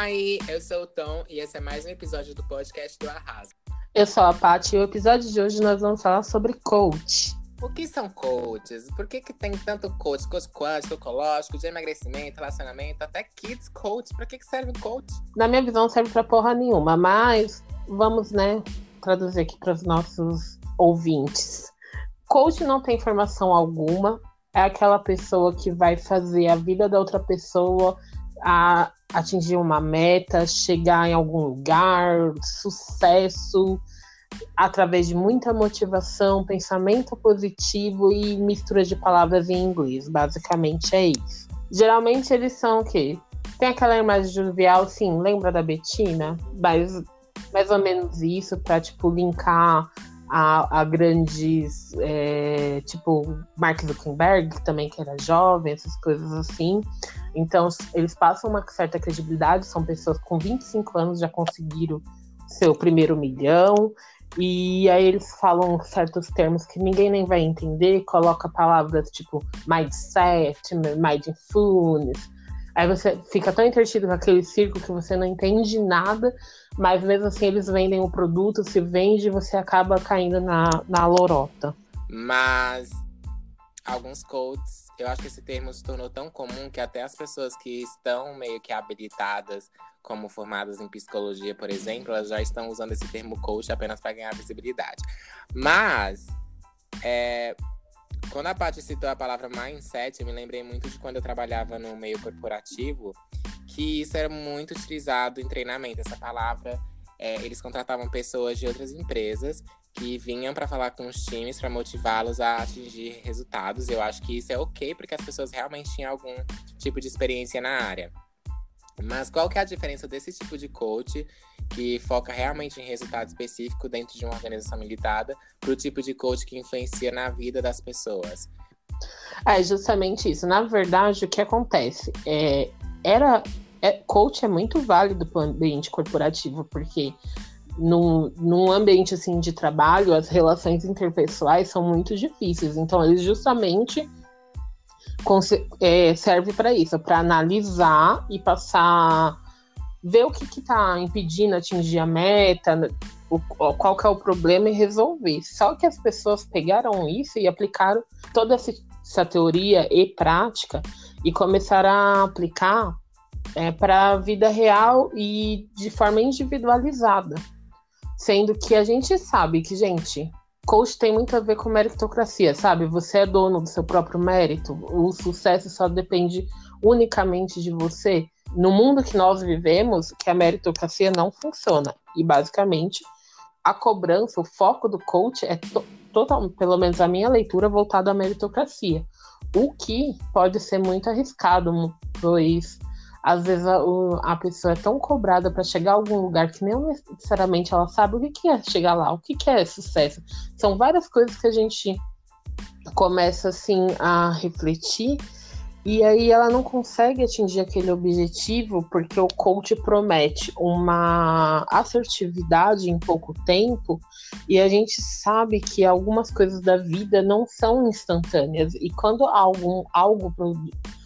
Hi, eu sou o Tom e esse é mais um episódio do podcast do Arraso. Eu sou a Paty e o episódio de hoje nós vamos falar sobre coach. O que são coaches? Por que, que tem tanto coach? Coach quântico, ecológico, de emagrecimento, relacionamento, até kids coach. Pra que, que serve coach? Na minha visão, serve pra porra nenhuma, mas vamos, né, traduzir aqui para os nossos ouvintes. Coach não tem informação alguma, é aquela pessoa que vai fazer a vida da outra pessoa a atingir uma meta, chegar em algum lugar, sucesso, através de muita motivação, pensamento positivo e mistura de palavras em inglês. Basicamente é isso. Geralmente eles são o quê? Tem aquela imagem jovial, sim, lembra da Betina? Mas mais ou menos isso para tipo linkar a, a grandes é, tipo Mark Zuckerberg também que era jovem essas coisas assim então eles passam uma certa credibilidade são pessoas com 25 anos já conseguiram seu primeiro milhão e aí eles falam certos termos que ninguém nem vai entender coloca palavras tipo mindset mindfulness Aí você fica tão entretido com aquele circo que você não entende nada, mas mesmo assim eles vendem o produto, se vende, você acaba caindo na, na lorota. Mas alguns coaches, eu acho que esse termo se tornou tão comum que até as pessoas que estão meio que habilitadas, como formadas em psicologia, por exemplo, elas já estão usando esse termo coach apenas para ganhar visibilidade. Mas é, quando a Paty citou a palavra mindset, eu me lembrei muito de quando eu trabalhava no meio corporativo, que isso era muito utilizado em treinamento. Essa palavra, é, eles contratavam pessoas de outras empresas que vinham para falar com os times para motivá-los a atingir resultados. Eu acho que isso é ok, porque as pessoas realmente tinham algum tipo de experiência na área. Mas qual que é a diferença desse tipo de coach que foca realmente em resultado específico dentro de uma organização militada para o tipo de coach que influencia na vida das pessoas? É justamente isso. Na verdade, o que acontece é era é, coach é muito válido para o ambiente corporativo porque no, num ambiente assim de trabalho as relações interpessoais são muito difíceis. Então eles justamente é, serve para isso, para analisar e passar, ver o que está impedindo atingir a meta, o, qual que é o problema e resolver. Só que as pessoas pegaram isso e aplicaram toda essa, essa teoria e prática e começaram a aplicar é, para a vida real e de forma individualizada. Sendo que a gente sabe que, gente, coach tem muito a ver com meritocracia, sabe? Você é dono do seu próprio mérito. O sucesso só depende unicamente de você. No mundo que nós vivemos, que a meritocracia não funciona. E basicamente, a cobrança, o foco do coach é total, pelo menos a minha leitura, voltado à meritocracia. O que pode ser muito arriscado, pois às vezes a, a pessoa é tão cobrada para chegar a algum lugar que nem necessariamente ela sabe o que, que é chegar lá, o que, que é sucesso. São várias coisas que a gente começa assim a refletir e aí ela não consegue atingir aquele objetivo porque o coach promete uma assertividade em pouco tempo e a gente sabe que algumas coisas da vida não são instantâneas e quando algum algo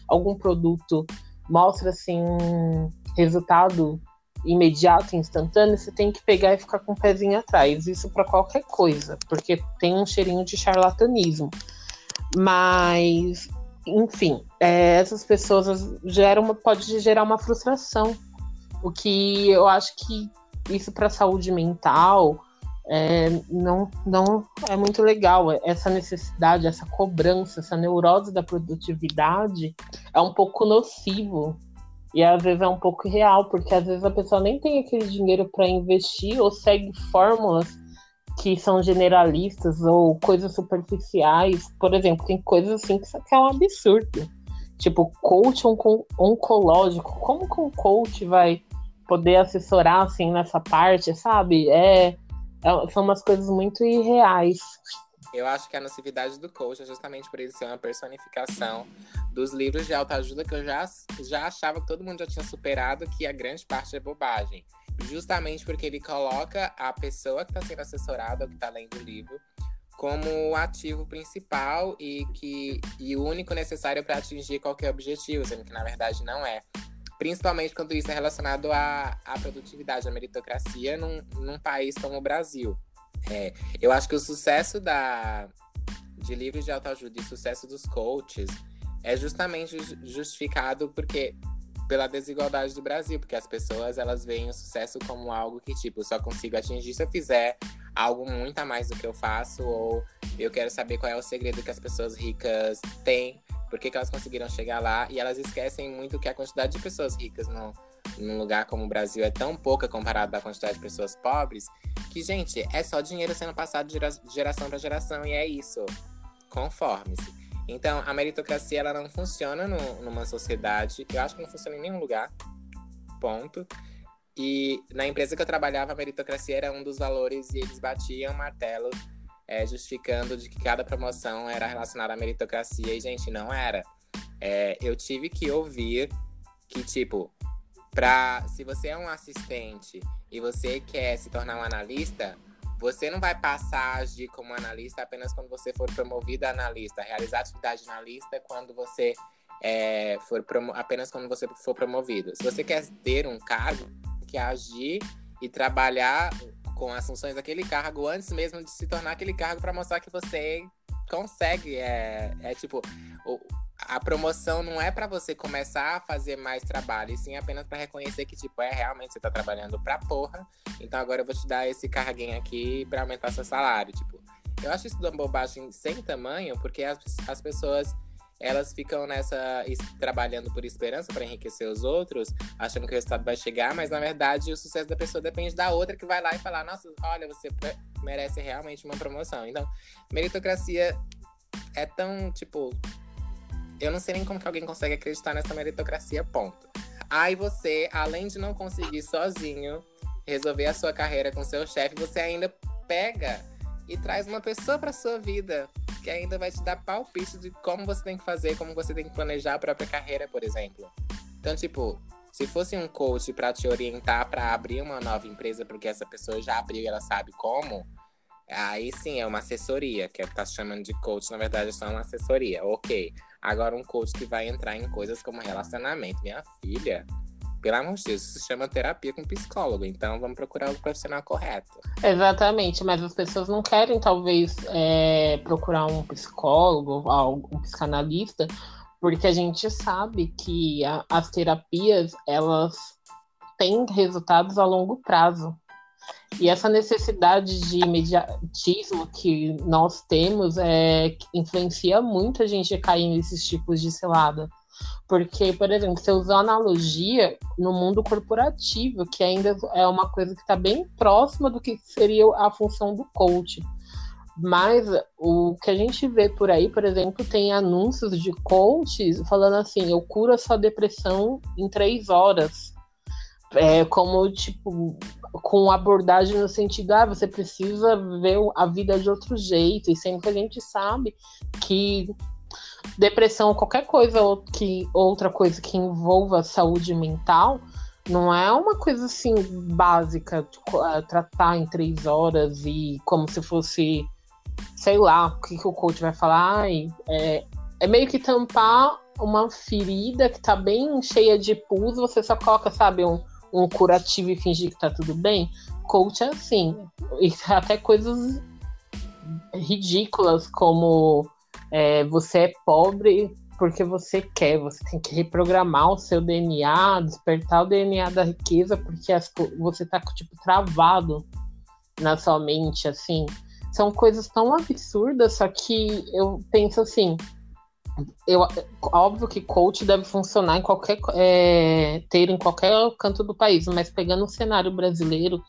algum produto mostra assim resultado imediato, instantâneo, você tem que pegar e ficar com o pezinho atrás. Isso para qualquer coisa, porque tem um cheirinho de charlatanismo. Mas, enfim, é, essas pessoas geram uma, pode gerar uma frustração. O que eu acho que isso para a saúde mental é, não, não é muito legal. Essa necessidade, essa cobrança, essa neurose da produtividade é um pouco nocivo. E às vezes é um pouco real, porque às vezes a pessoa nem tem aquele dinheiro para investir ou segue fórmulas que são generalistas ou coisas superficiais. Por exemplo, tem coisas assim que é um absurdo. Tipo, coach oncológico. Como que um coach vai poder assessorar assim nessa parte, sabe? É, são umas coisas muito irreais. Eu acho que a nocividade do coach é justamente por ele ser uma personificação dos livros de autoajuda que eu já, já achava que todo mundo já tinha superado, que a grande parte é bobagem. Justamente porque ele coloca a pessoa que está sendo assessorada ou que está lendo o livro como o ativo principal e que e o único necessário para atingir qualquer objetivo, sendo que na verdade não é. Principalmente quando isso é relacionado à, à produtividade, à meritocracia num, num país como o Brasil. É, eu acho que o sucesso da, de livros de autoajuda e o sucesso dos coaches é justamente justificado porque pela desigualdade do Brasil, porque as pessoas elas veem o sucesso como algo que tipo só consigo atingir se eu fizer algo muito a mais do que eu faço ou eu quero saber qual é o segredo que as pessoas ricas têm por que, que elas conseguiram chegar lá e elas esquecem muito que a quantidade de pessoas ricas no, num lugar como o Brasil é tão pouca comparada à quantidade de pessoas pobres que, gente, é só dinheiro sendo passado de geração para geração e é isso. Conforme-se. Então, a meritocracia ela não funciona no, numa sociedade, eu acho que não funciona em nenhum lugar. Ponto. E na empresa que eu trabalhava, a meritocracia era um dos valores e eles batiam martelo é, justificando de que cada promoção era relacionada à meritocracia. E, gente, não era. É, eu tive que ouvir que, tipo, pra, se você é um assistente e você quer se tornar um analista, você não vai passar a agir como analista apenas quando você for promovido a analista. Realizar atividade analista quando você é, for apenas quando você for promovido. Se você quer ter um cargo, que agir e trabalhar com as funções daquele cargo antes mesmo de se tornar aquele cargo para mostrar que você consegue. É, é tipo, o, a promoção não é para você começar a fazer mais trabalho, e sim apenas para reconhecer que, tipo, é realmente você tá trabalhando pra porra, então agora eu vou te dar esse carguinho aqui para aumentar seu salário. Tipo, eu acho isso uma bobagem sem tamanho, porque as, as pessoas elas ficam nessa trabalhando por esperança para enriquecer os outros, achando que o resultado vai chegar, mas na verdade o sucesso da pessoa depende da outra que vai lá e falar: "Nossa, olha, você merece realmente uma promoção". Então, meritocracia é tão, tipo, eu não sei nem como que alguém consegue acreditar nessa meritocracia, ponto. Aí você, além de não conseguir sozinho resolver a sua carreira com seu chefe, você ainda pega e traz uma pessoa para sua vida que ainda vai te dar palpite de como você tem que fazer, como você tem que planejar a própria carreira, por exemplo. Então, tipo, se fosse um coach para te orientar para abrir uma nova empresa, porque essa pessoa já abriu e ela sabe como, aí sim é uma assessoria, que é tá chamando de coach, na verdade é só uma assessoria. Ok. Agora um coach que vai entrar em coisas como relacionamento. Minha filha, pelo amor de Deus, isso se chama terapia com psicólogo, então vamos procurar o profissional correto. Exatamente, mas as pessoas não querem, talvez, é, procurar um psicólogo, um psicanalista, porque a gente sabe que a, as terapias, elas têm resultados a longo prazo. E essa necessidade de imediatismo que nós temos é, influencia muito a gente cair nesses tipos de cilada. Porque, por exemplo, você usou analogia no mundo corporativo, que ainda é uma coisa que está bem próxima do que seria a função do coach. Mas o que a gente vê por aí, por exemplo, tem anúncios de coaches falando assim: eu curo a sua depressão em três horas. É como, tipo, com abordagem no sentido, ah, você precisa ver a vida de outro jeito. E sempre a gente sabe que depressão, qualquer coisa que outra coisa que envolva saúde mental, não é uma coisa assim básica, é, tratar em três horas e como se fosse, sei lá, o que, que o coach vai falar. É, é meio que tampar uma ferida que tá bem cheia de pus, você só coloca, sabe, um, um curativo e fingir que tá tudo bem. Coach é assim. E até coisas ridículas como é, você é pobre porque você quer, você tem que reprogramar o seu DNA, despertar o DNA da riqueza, porque as, você tá, tipo, travado na sua mente, assim. São coisas tão absurdas, só que eu penso assim, eu, óbvio que coach deve funcionar em qualquer é, ter em qualquer canto do país, mas pegando o cenário brasileiro,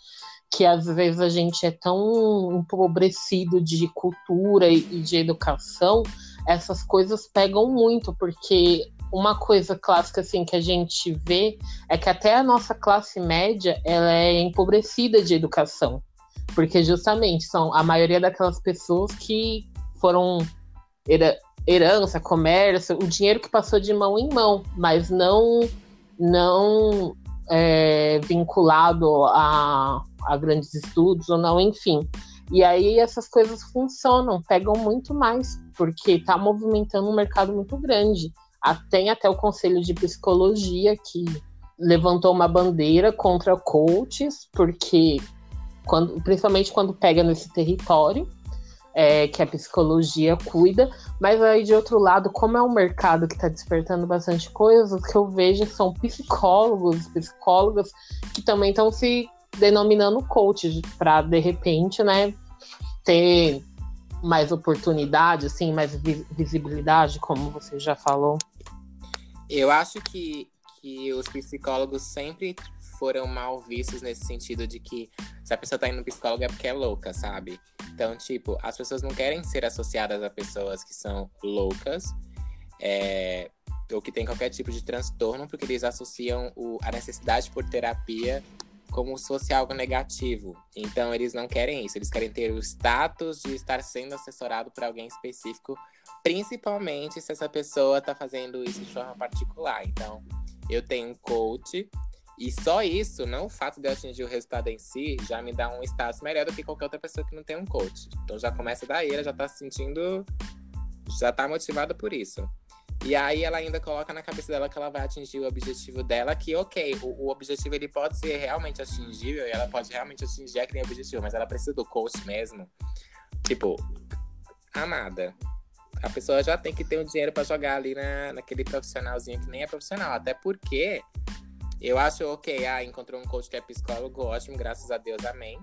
que às vezes a gente é tão empobrecido de cultura e de educação, essas coisas pegam muito, porque uma coisa clássica assim que a gente vê é que até a nossa classe média ela é empobrecida de educação, porque justamente são a maioria daquelas pessoas que foram herança, comércio, o dinheiro que passou de mão em mão, mas não não é, vinculado a a grandes estudos ou não, enfim. E aí essas coisas funcionam, pegam muito mais, porque está movimentando um mercado muito grande. Tem até o Conselho de Psicologia que levantou uma bandeira contra coaches, porque quando, principalmente quando pega nesse território é, que a psicologia cuida, mas aí de outro lado, como é um mercado que está despertando bastante coisas, que eu vejo são psicólogos, psicólogas que também estão se denominando coaches para de repente, né, ter mais oportunidade, assim, mais visibilidade, como você já falou. Eu acho que, que os psicólogos sempre foram mal vistos nesse sentido de que se a pessoa tá indo no psicólogo é porque é louca, sabe? Então, tipo, as pessoas não querem ser associadas a pessoas que são loucas é, ou que têm qualquer tipo de transtorno, porque eles associam o, a necessidade por terapia como se fosse algo negativo. Então, eles não querem isso. Eles querem ter o status de estar sendo assessorado por alguém específico, principalmente se essa pessoa está fazendo isso de forma particular. Então, eu tenho um coach e só isso, não o fato de eu atingir o resultado em si, já me dá um status melhor do que qualquer outra pessoa que não tem um coach. Então já começa daí, ela já tá se sentindo. Já tá motivada por isso. E aí ela ainda coloca na cabeça dela que ela vai atingir o objetivo dela, que ok, o, o objetivo ele pode ser realmente atingível e ela pode realmente atingir aquele objetivo, mas ela precisa do coach mesmo. Tipo, amada. A pessoa já tem que ter um dinheiro para jogar ali na, naquele profissionalzinho que nem é profissional. Até porque eu acho ok, ah, encontrou um coach que é psicólogo, ótimo, graças a Deus, amém.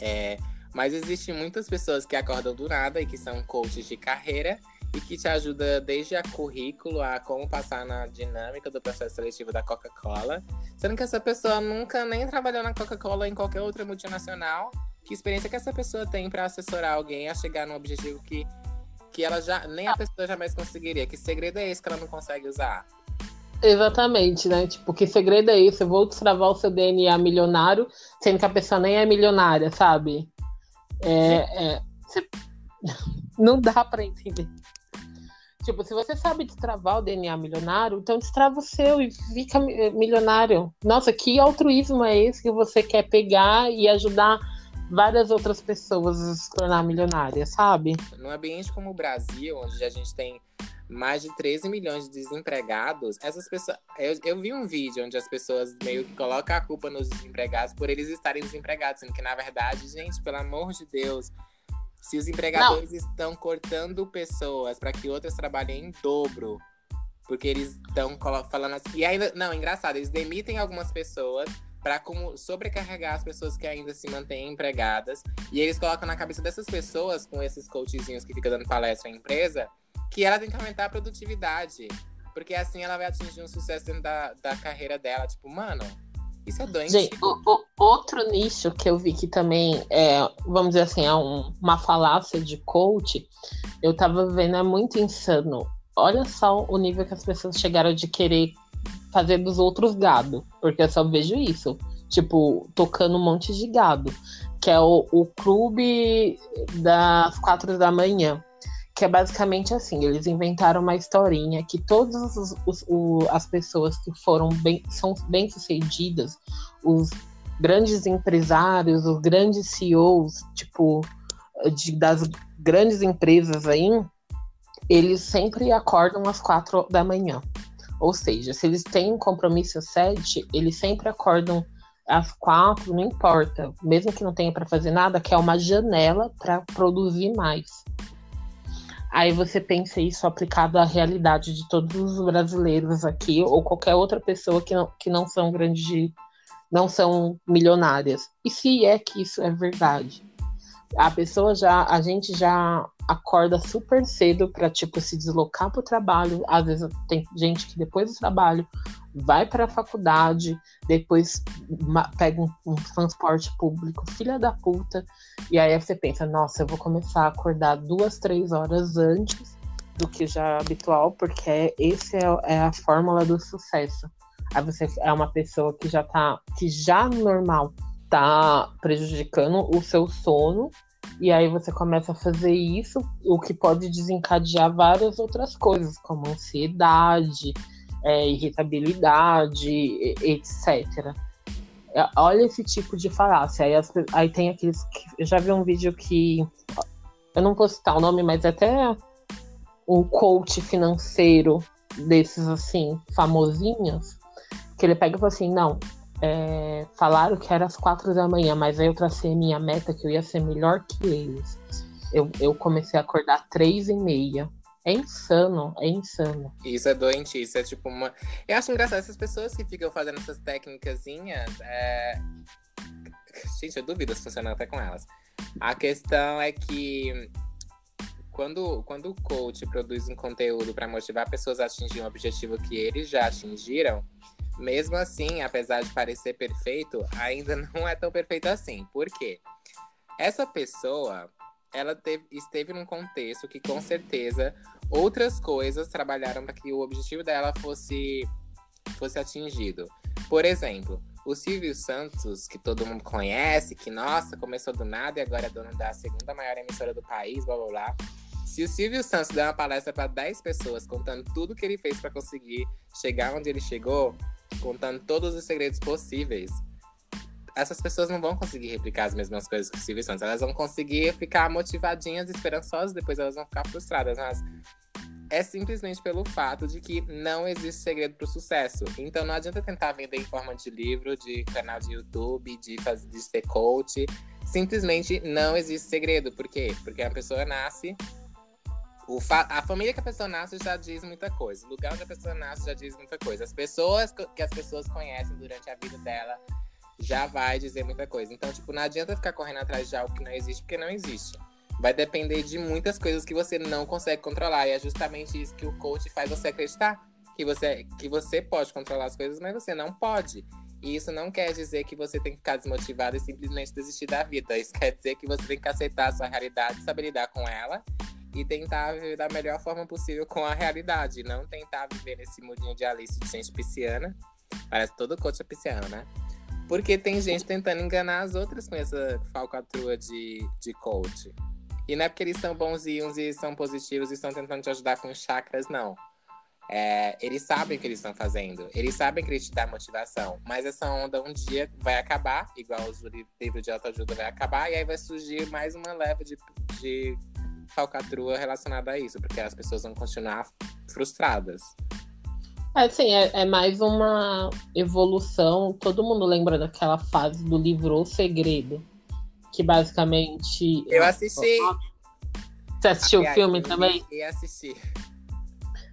É, mas existem muitas pessoas que acordam do nada e que são coaches de carreira e que te ajuda desde a currículo a como passar na dinâmica do processo seletivo da Coca-Cola, sendo que essa pessoa nunca nem trabalhou na Coca-Cola em qualquer outra multinacional. Que experiência que essa pessoa tem para assessorar alguém a chegar num objetivo que, que ela já nem a pessoa jamais conseguiria? Que segredo é esse que ela não consegue usar? Exatamente, né? Tipo, que segredo é esse? Eu vou destravar o seu DNA milionário, sendo que a pessoa nem é milionária, sabe? É, é. Não dá para entender. Tipo, se você sabe destravar o DNA milionário, então destrava o seu e fica milionário. Nossa, que altruísmo é esse que você quer pegar e ajudar várias outras pessoas a se tornar milionária, sabe? Num ambiente como o Brasil, onde a gente tem mais de 13 milhões de desempregados, essas pessoas. Eu, eu vi um vídeo onde as pessoas meio que colocam a culpa nos desempregados por eles estarem desempregados, sendo que, na verdade, gente, pelo amor de Deus, se os empregadores Não. estão cortando pessoas para que outras trabalhem em dobro, porque eles estão falando assim. E ainda. Não, engraçado, eles demitem algumas pessoas para sobrecarregar as pessoas que ainda se mantêm empregadas. E eles colocam na cabeça dessas pessoas, com esses coachzinhos que ficam dando palestra em empresa, que ela tem que aumentar a produtividade. Porque assim ela vai atingir um sucesso dentro da, da carreira dela. Tipo, mano, isso é doente. Gente, o, o, outro nicho que eu vi que também é, vamos dizer assim, é um, uma falácia de coach, eu tava vendo, é muito insano. Olha só o nível que as pessoas chegaram de querer fazer dos outros gado. Porque eu só vejo isso. Tipo, tocando um monte de gado. Que é o, o clube das quatro da manhã que é basicamente assim, eles inventaram uma historinha que todas as pessoas que foram bem, são bem sucedidas, os grandes empresários, os grandes CEOs, tipo, de, das grandes empresas aí, eles sempre acordam às quatro da manhã. Ou seja, se eles têm um compromisso às sete, eles sempre acordam às quatro, não importa, mesmo que não tenha para fazer nada, que é uma janela para produzir mais. Aí você pensa isso aplicado à realidade de todos os brasileiros aqui, ou qualquer outra pessoa que não, que não são grandes, não são milionárias. E se é que isso é verdade? A pessoa já, a gente já acorda super cedo para tipo se deslocar para o trabalho. Às vezes tem gente que depois do trabalho vai para a faculdade, depois pega um, um, transporte público, filha da puta, e aí você pensa, nossa, eu vou começar a acordar duas, três horas antes do que já é habitual, porque esse é, é a fórmula do sucesso. Aí você é uma pessoa que já tá, que já normal tá prejudicando o seu sono e aí você começa a fazer isso, o que pode desencadear várias outras coisas, como ansiedade, é, irritabilidade, etc. É, olha esse tipo de falácia. Aí, as, aí tem aqueles. Que, eu já vi um vídeo que. Eu não vou citar o nome, mas é até um coach financeiro desses assim, famosinhos, Que ele pega e fala assim, não, é, falaram que era às quatro da manhã, mas aí eu tracei minha meta que eu ia ser melhor que eles. Eu, eu comecei a acordar três e meia. É insano, é insano. Isso é doente, isso é tipo uma. Eu acho engraçado essas pessoas que ficam fazendo essas técnicas. É... Gente, eu duvido se funciona até com elas. A questão é que quando, quando o coach produz um conteúdo para motivar pessoas a atingir um objetivo que eles já atingiram, mesmo assim, apesar de parecer perfeito, ainda não é tão perfeito assim. Por quê? Essa pessoa, ela teve, esteve num contexto que com certeza outras coisas trabalharam para que o objetivo dela fosse, fosse atingido. Por exemplo, o Silvio Santos, que todo mundo conhece, que nossa, começou do nada e agora é dono da segunda maior emissora do país, blá blá blá. Se o Silvio Santos der uma palestra para 10 pessoas contando tudo que ele fez para conseguir chegar onde ele chegou, contando todos os segredos possíveis, essas pessoas não vão conseguir replicar as mesmas coisas que o Silvio Santos. Elas vão conseguir ficar motivadinhas, esperançosas, depois elas vão ficar frustradas. Mas é simplesmente pelo fato de que não existe segredo para o sucesso. Então não adianta tentar vender em forma de livro, de canal de YouTube, de, fazer, de ser coach. Simplesmente não existe segredo. Por quê? Porque a pessoa nasce. Fa a família que a pessoa nasce já diz muita coisa. O lugar onde a pessoa nasce já diz muita coisa. As pessoas que as pessoas conhecem durante a vida dela já vai dizer muita coisa. Então, tipo, não adianta ficar correndo atrás de algo que não existe, porque não existe. Vai depender de muitas coisas que você não consegue controlar. E é justamente isso que o coach faz você acreditar. Que você, que você pode controlar as coisas, mas você não pode. E isso não quer dizer que você tem que ficar desmotivado e simplesmente desistir da vida. Isso quer dizer que você tem que aceitar a sua realidade, saber lidar com ela e tentar viver da melhor forma possível com a realidade. Não tentar viver nesse mundinho de Alice de gente pisciana. Parece todo coach é pisciano, né? Porque tem gente tentando enganar as outras com essa falcatrua de, de coach. E não é porque eles são bonzinhos e são positivos e estão tentando te ajudar com chakras, não. É, eles sabem o que eles estão fazendo. Eles sabem que eles te dão motivação. Mas essa onda um dia vai acabar, igual os livros de autoajuda vai acabar, e aí vai surgir mais uma leva de, de falcatrua relacionada a isso, porque as pessoas vão continuar frustradas. É, sim, é, é, mais uma evolução. Todo mundo lembra daquela fase do livro O Segredo, que basicamente. Eu assisti. Você assistiu o filme também? E assisti.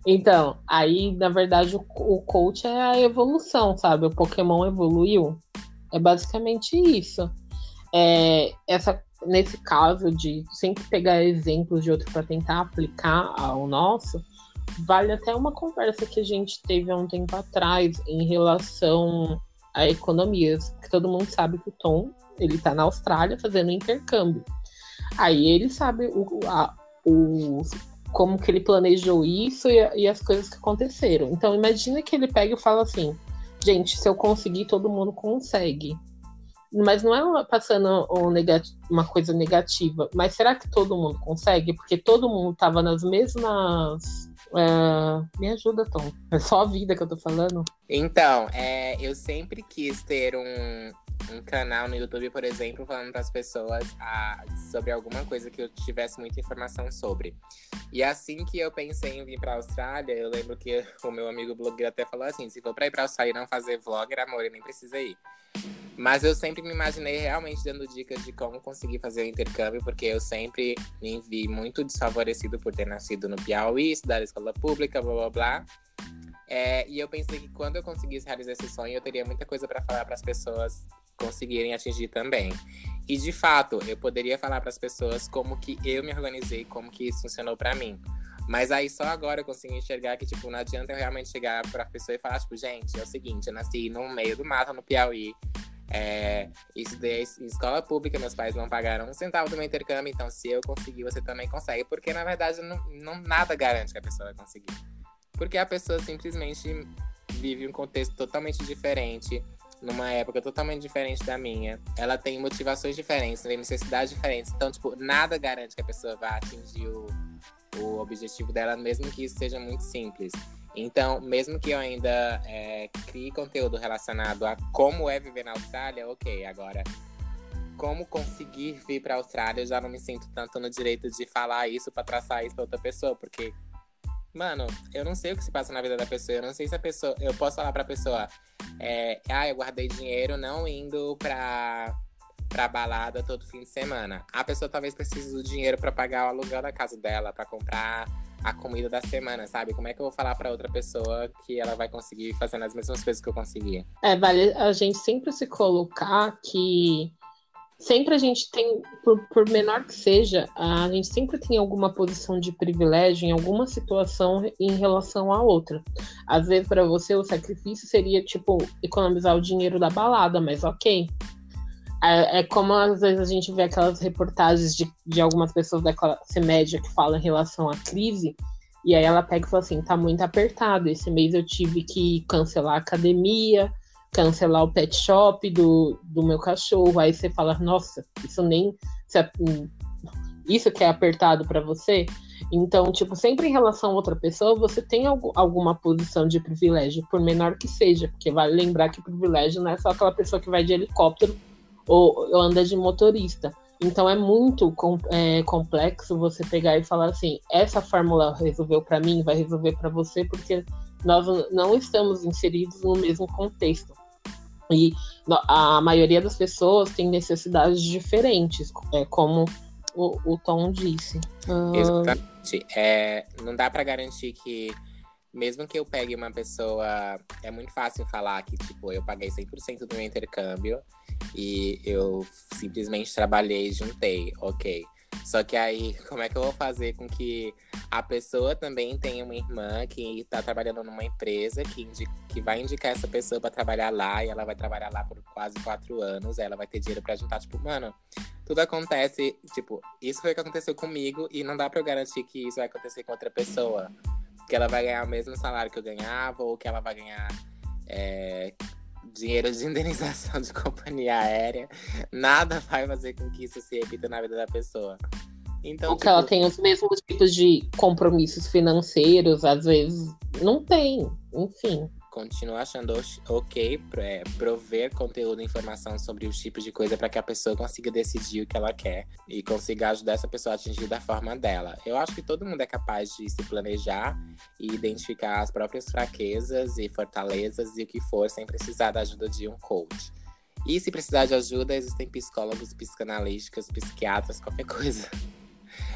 Então, aí, na verdade, o, o coach é a evolução, sabe? O Pokémon evoluiu. É basicamente isso. É, essa, nesse caso de sempre pegar exemplos de outro para tentar aplicar ao nosso, vale até uma conversa que a gente teve há um tempo atrás em relação a economias, que todo mundo sabe que o Tom ele tá na Austrália fazendo intercâmbio. Aí ele sabe o, a, o como que ele planejou isso e, e, as coisas que aconteceram. Então imagina que ele pega e fala assim, gente, se eu conseguir, todo mundo consegue. Mas não é uma, passando um uma coisa negativa, mas será que todo mundo consegue? Porque todo mundo estava nas mesmas Uh, me ajuda, Tom. É só a vida que eu tô falando. Então, é, eu sempre quis ter um, um canal no YouTube, por exemplo, falando para as pessoas a, sobre alguma coisa que eu tivesse muita informação sobre. E assim que eu pensei em vir para a Austrália, eu lembro que o meu amigo blogueiro até falou assim: se for para ir para a Austrália e não fazer vlogger, amor, eu nem precisa ir. Mas eu sempre me imaginei realmente dando dicas de como conseguir fazer o intercâmbio, porque eu sempre me vi muito desfavorecido por ter nascido no Piauí, estudar escola pública, blá blá blá. É, e eu pensei que quando eu conseguisse realizar esse sonho, eu teria muita coisa para falar para as pessoas conseguirem atingir também. E de fato, eu poderia falar para as pessoas como que eu me organizei, como que isso funcionou para mim. Mas aí só agora eu consegui enxergar que, tipo, não adianta eu realmente chegar pra pessoa e falar, tipo, gente, é o seguinte, eu nasci no meio do mato, no Piauí. É, estudei em escola pública, meus pais não pagaram um centavo do meu intercâmbio, então se eu conseguir, você também consegue. Porque, na verdade, não, não nada garante que a pessoa vai conseguir. Porque a pessoa simplesmente vive um contexto totalmente diferente, numa época totalmente diferente da minha. Ela tem motivações diferentes, tem necessidades diferentes. Então, tipo, nada garante que a pessoa vá atingir o, o objetivo dela, mesmo que isso seja muito simples. Então, mesmo que eu ainda é, crie conteúdo relacionado a como é viver na Austrália, ok, agora como conseguir vir para a Austrália, eu já não me sinto tanto no direito de falar isso para traçar isso para outra pessoa, porque mano, eu não sei o que se passa na vida da pessoa. Eu não sei se a pessoa. Eu posso falar pra pessoa, é, ah, eu guardei dinheiro não indo pra, pra balada todo fim de semana. A pessoa talvez precise do dinheiro para pagar o aluguel da casa dela, para comprar a comida da semana, sabe? Como é que eu vou falar para outra pessoa que ela vai conseguir fazendo as mesmas coisas que eu conseguia? É, vale a gente sempre se colocar que sempre a gente tem, por, por, menor que seja, a gente sempre tem alguma posição de privilégio em alguma situação em relação à outra. Às vezes, para você, o sacrifício seria, tipo, economizar o dinheiro da balada, mas ok. É, é como às vezes a gente vê aquelas reportagens de, de algumas pessoas da classe média que falam em relação à crise, e aí ela pega e fala assim: tá muito apertado. Esse mês eu tive que cancelar a academia cancelar o pet shop do, do meu cachorro. Aí você fala, nossa, isso nem. Isso que é apertado para você. Então, tipo, sempre em relação a outra pessoa, você tem alguma posição de privilégio, por menor que seja, porque vale lembrar que privilégio não é só aquela pessoa que vai de helicóptero ou, ou anda de motorista. Então é muito com, é, complexo você pegar e falar assim: essa fórmula resolveu para mim, vai resolver para você, porque nós não estamos inseridos no mesmo contexto. E a maioria das pessoas tem necessidades diferentes, é, como o, o Tom disse. Exatamente. É, não dá para garantir que, mesmo que eu pegue uma pessoa. É muito fácil falar que, tipo, eu paguei 100% do meu intercâmbio e eu simplesmente trabalhei e juntei. Ok. Só que aí, como é que eu vou fazer com que a pessoa também tenha uma irmã que está trabalhando numa empresa que, indica, que vai indicar essa pessoa para trabalhar lá e ela vai trabalhar lá por quase quatro anos, ela vai ter dinheiro para juntar, tipo, mano, tudo acontece, tipo, isso foi o que aconteceu comigo e não dá para eu garantir que isso vai acontecer com outra pessoa. Que ela vai ganhar o mesmo salário que eu ganhava ou que ela vai ganhar é, dinheiro de indenização de companhia aérea, nada vai fazer com que isso se repita na vida da pessoa. Então, Porque tipo... ela tem os mesmos tipos de compromissos financeiros, às vezes não tem, enfim continuo achando ok é, prover conteúdo e informação sobre os tipos de coisa para que a pessoa consiga decidir o que ela quer e consiga ajudar essa pessoa a atingir da forma dela. Eu acho que todo mundo é capaz de se planejar e identificar as próprias fraquezas e fortalezas e o que for sem precisar da ajuda de um coach. E se precisar de ajuda, existem psicólogos, psicanalísticas, psiquiatras, qualquer coisa.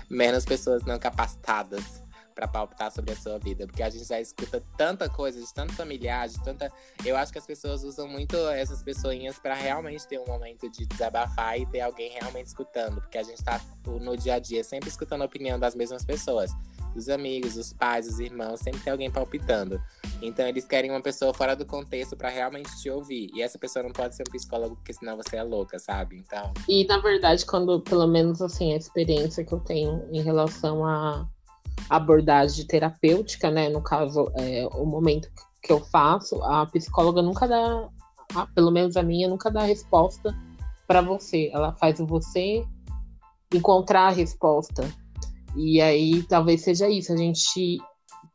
Menos pessoas não capacitadas para palpitar sobre a sua vida, porque a gente já escuta tanta coisa de tanto familiar, de tanta. Eu acho que as pessoas usam muito essas pessoinhas para realmente ter um momento de desabafar e ter alguém realmente escutando, porque a gente tá no dia a dia sempre escutando a opinião das mesmas pessoas, dos amigos, dos pais, dos irmãos, sempre tem alguém palpitando. Então eles querem uma pessoa fora do contexto para realmente te ouvir. E essa pessoa não pode ser um psicólogo, porque senão você é louca, sabe? Então. E na verdade, quando, pelo menos assim, a experiência que eu tenho em relação a abordagem terapêutica, né? No caso, é, o momento que eu faço, a psicóloga nunca dá, pelo menos a minha, nunca dá resposta para você. Ela faz você encontrar a resposta. E aí talvez seja isso. A gente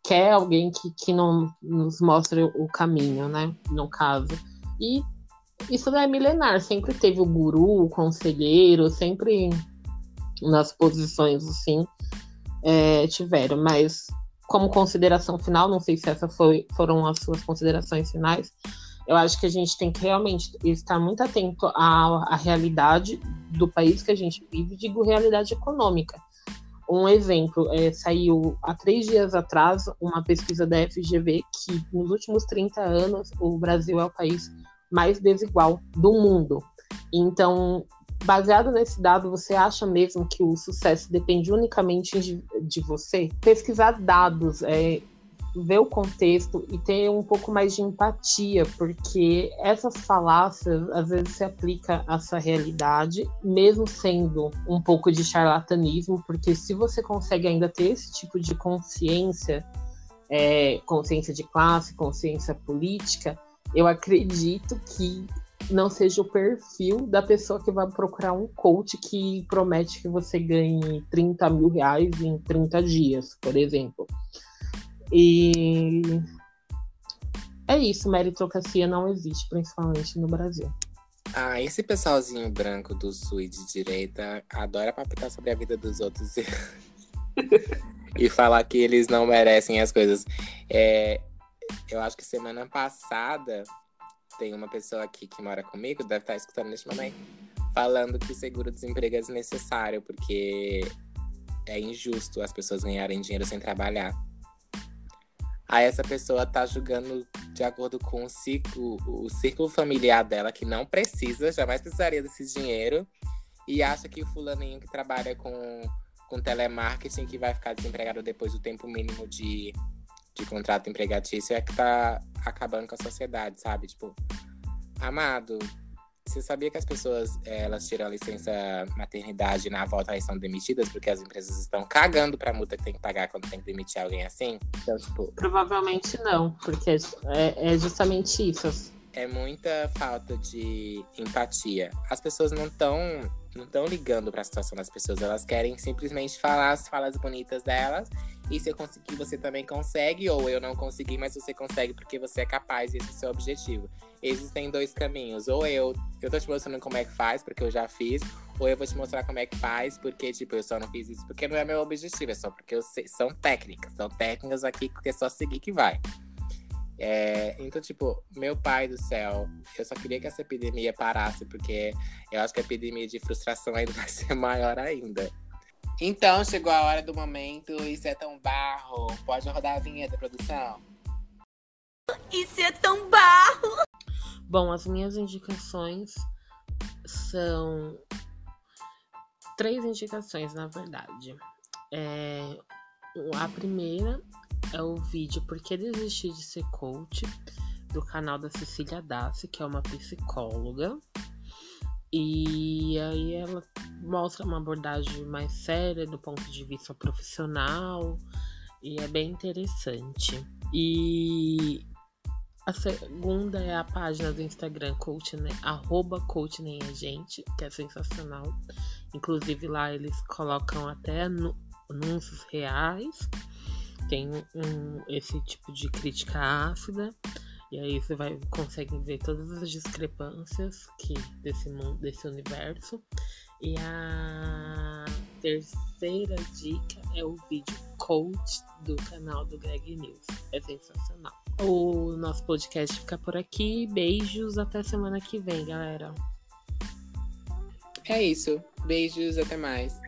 quer alguém que, que não nos mostre o caminho, né? No caso. E isso é milenar. Sempre teve o guru, o conselheiro, sempre nas posições assim é, tiveram, mas como consideração final, não sei se essas foi, foram as suas considerações finais, eu acho que a gente tem que realmente estar muito atento à, à realidade do país que a gente vive, digo realidade econômica. Um exemplo, é, saiu há três dias atrás uma pesquisa da FGV que nos últimos 30 anos o Brasil é o país mais desigual do mundo. Então, Baseado nesse dado, você acha mesmo que o sucesso depende unicamente de, de você? Pesquisar dados, é, ver o contexto e ter um pouco mais de empatia, porque essas falácias às vezes se aplica a essa realidade, mesmo sendo um pouco de charlatanismo, porque se você consegue ainda ter esse tipo de consciência, é, consciência de classe, consciência política, eu acredito que não seja o perfil da pessoa que vai procurar um coach que promete que você ganhe 30 mil reais em 30 dias, por exemplo. E é isso, meritocracia não existe, principalmente no Brasil. Ah, esse pessoalzinho branco do sul e de direita adora palpitar sobre a vida dos outros. e falar que eles não merecem as coisas. É, eu acho que semana passada tem uma pessoa aqui que mora comigo, deve estar escutando neste momento, falando que seguro-desemprego é desnecessário, porque é injusto as pessoas ganharem dinheiro sem trabalhar. Aí essa pessoa tá julgando de acordo com o ciclo, o círculo familiar dela, que não precisa, jamais precisaria desse dinheiro, e acha que o fulaninho que trabalha com, com telemarketing, que vai ficar desempregado depois do tempo mínimo de, de contrato empregatício, é que tá acabando com a sociedade, sabe? Tipo, amado, você sabia que as pessoas eh, elas tiram a licença maternidade na volta e são demitidas porque as empresas estão cagando pra multa que tem que pagar quando tem que demitir alguém assim? Então, tipo. Provavelmente não, porque é, é justamente isso. É muita falta de empatia. As pessoas não estão não estão ligando para a situação das pessoas, elas querem simplesmente falar as falas bonitas delas. E se eu conseguir, você também consegue, ou eu não consegui, mas você consegue porque você é capaz esse é o seu objetivo. Existem dois caminhos, ou eu, eu tô te mostrando como é que faz, porque eu já fiz, ou eu vou te mostrar como é que faz, porque, tipo, eu só não fiz isso porque não é meu objetivo, é só porque eu sei, são técnicas, são técnicas aqui que é só seguir que vai. É, então, tipo, meu pai do céu, eu só queria que essa epidemia parasse, porque eu acho que a epidemia de frustração ainda vai ser maior ainda. Então, chegou a hora do momento, isso é tão barro. Pode rodar a vinheta, produção? Isso é tão barro! Bom, as minhas indicações são três indicações, na verdade. É, a primeira é o vídeo Por que Desistir de Ser Coach, do canal da Cecília Dassi, que é uma psicóloga. E aí ela mostra uma abordagem mais séria do ponto de vista profissional e é bem interessante. E a segunda é a página do Instagram coach, né? arroba coach nem a gente, que é sensacional. Inclusive lá eles colocam até anúncios reais tem um, esse tipo de crítica ácida. E aí você vai consegue ver todas as discrepâncias que desse mundo, desse universo. E a terceira dica é o vídeo coach do canal do Greg News. É sensacional. O nosso podcast fica por aqui. Beijos, até semana que vem, galera. É isso. Beijos, até mais.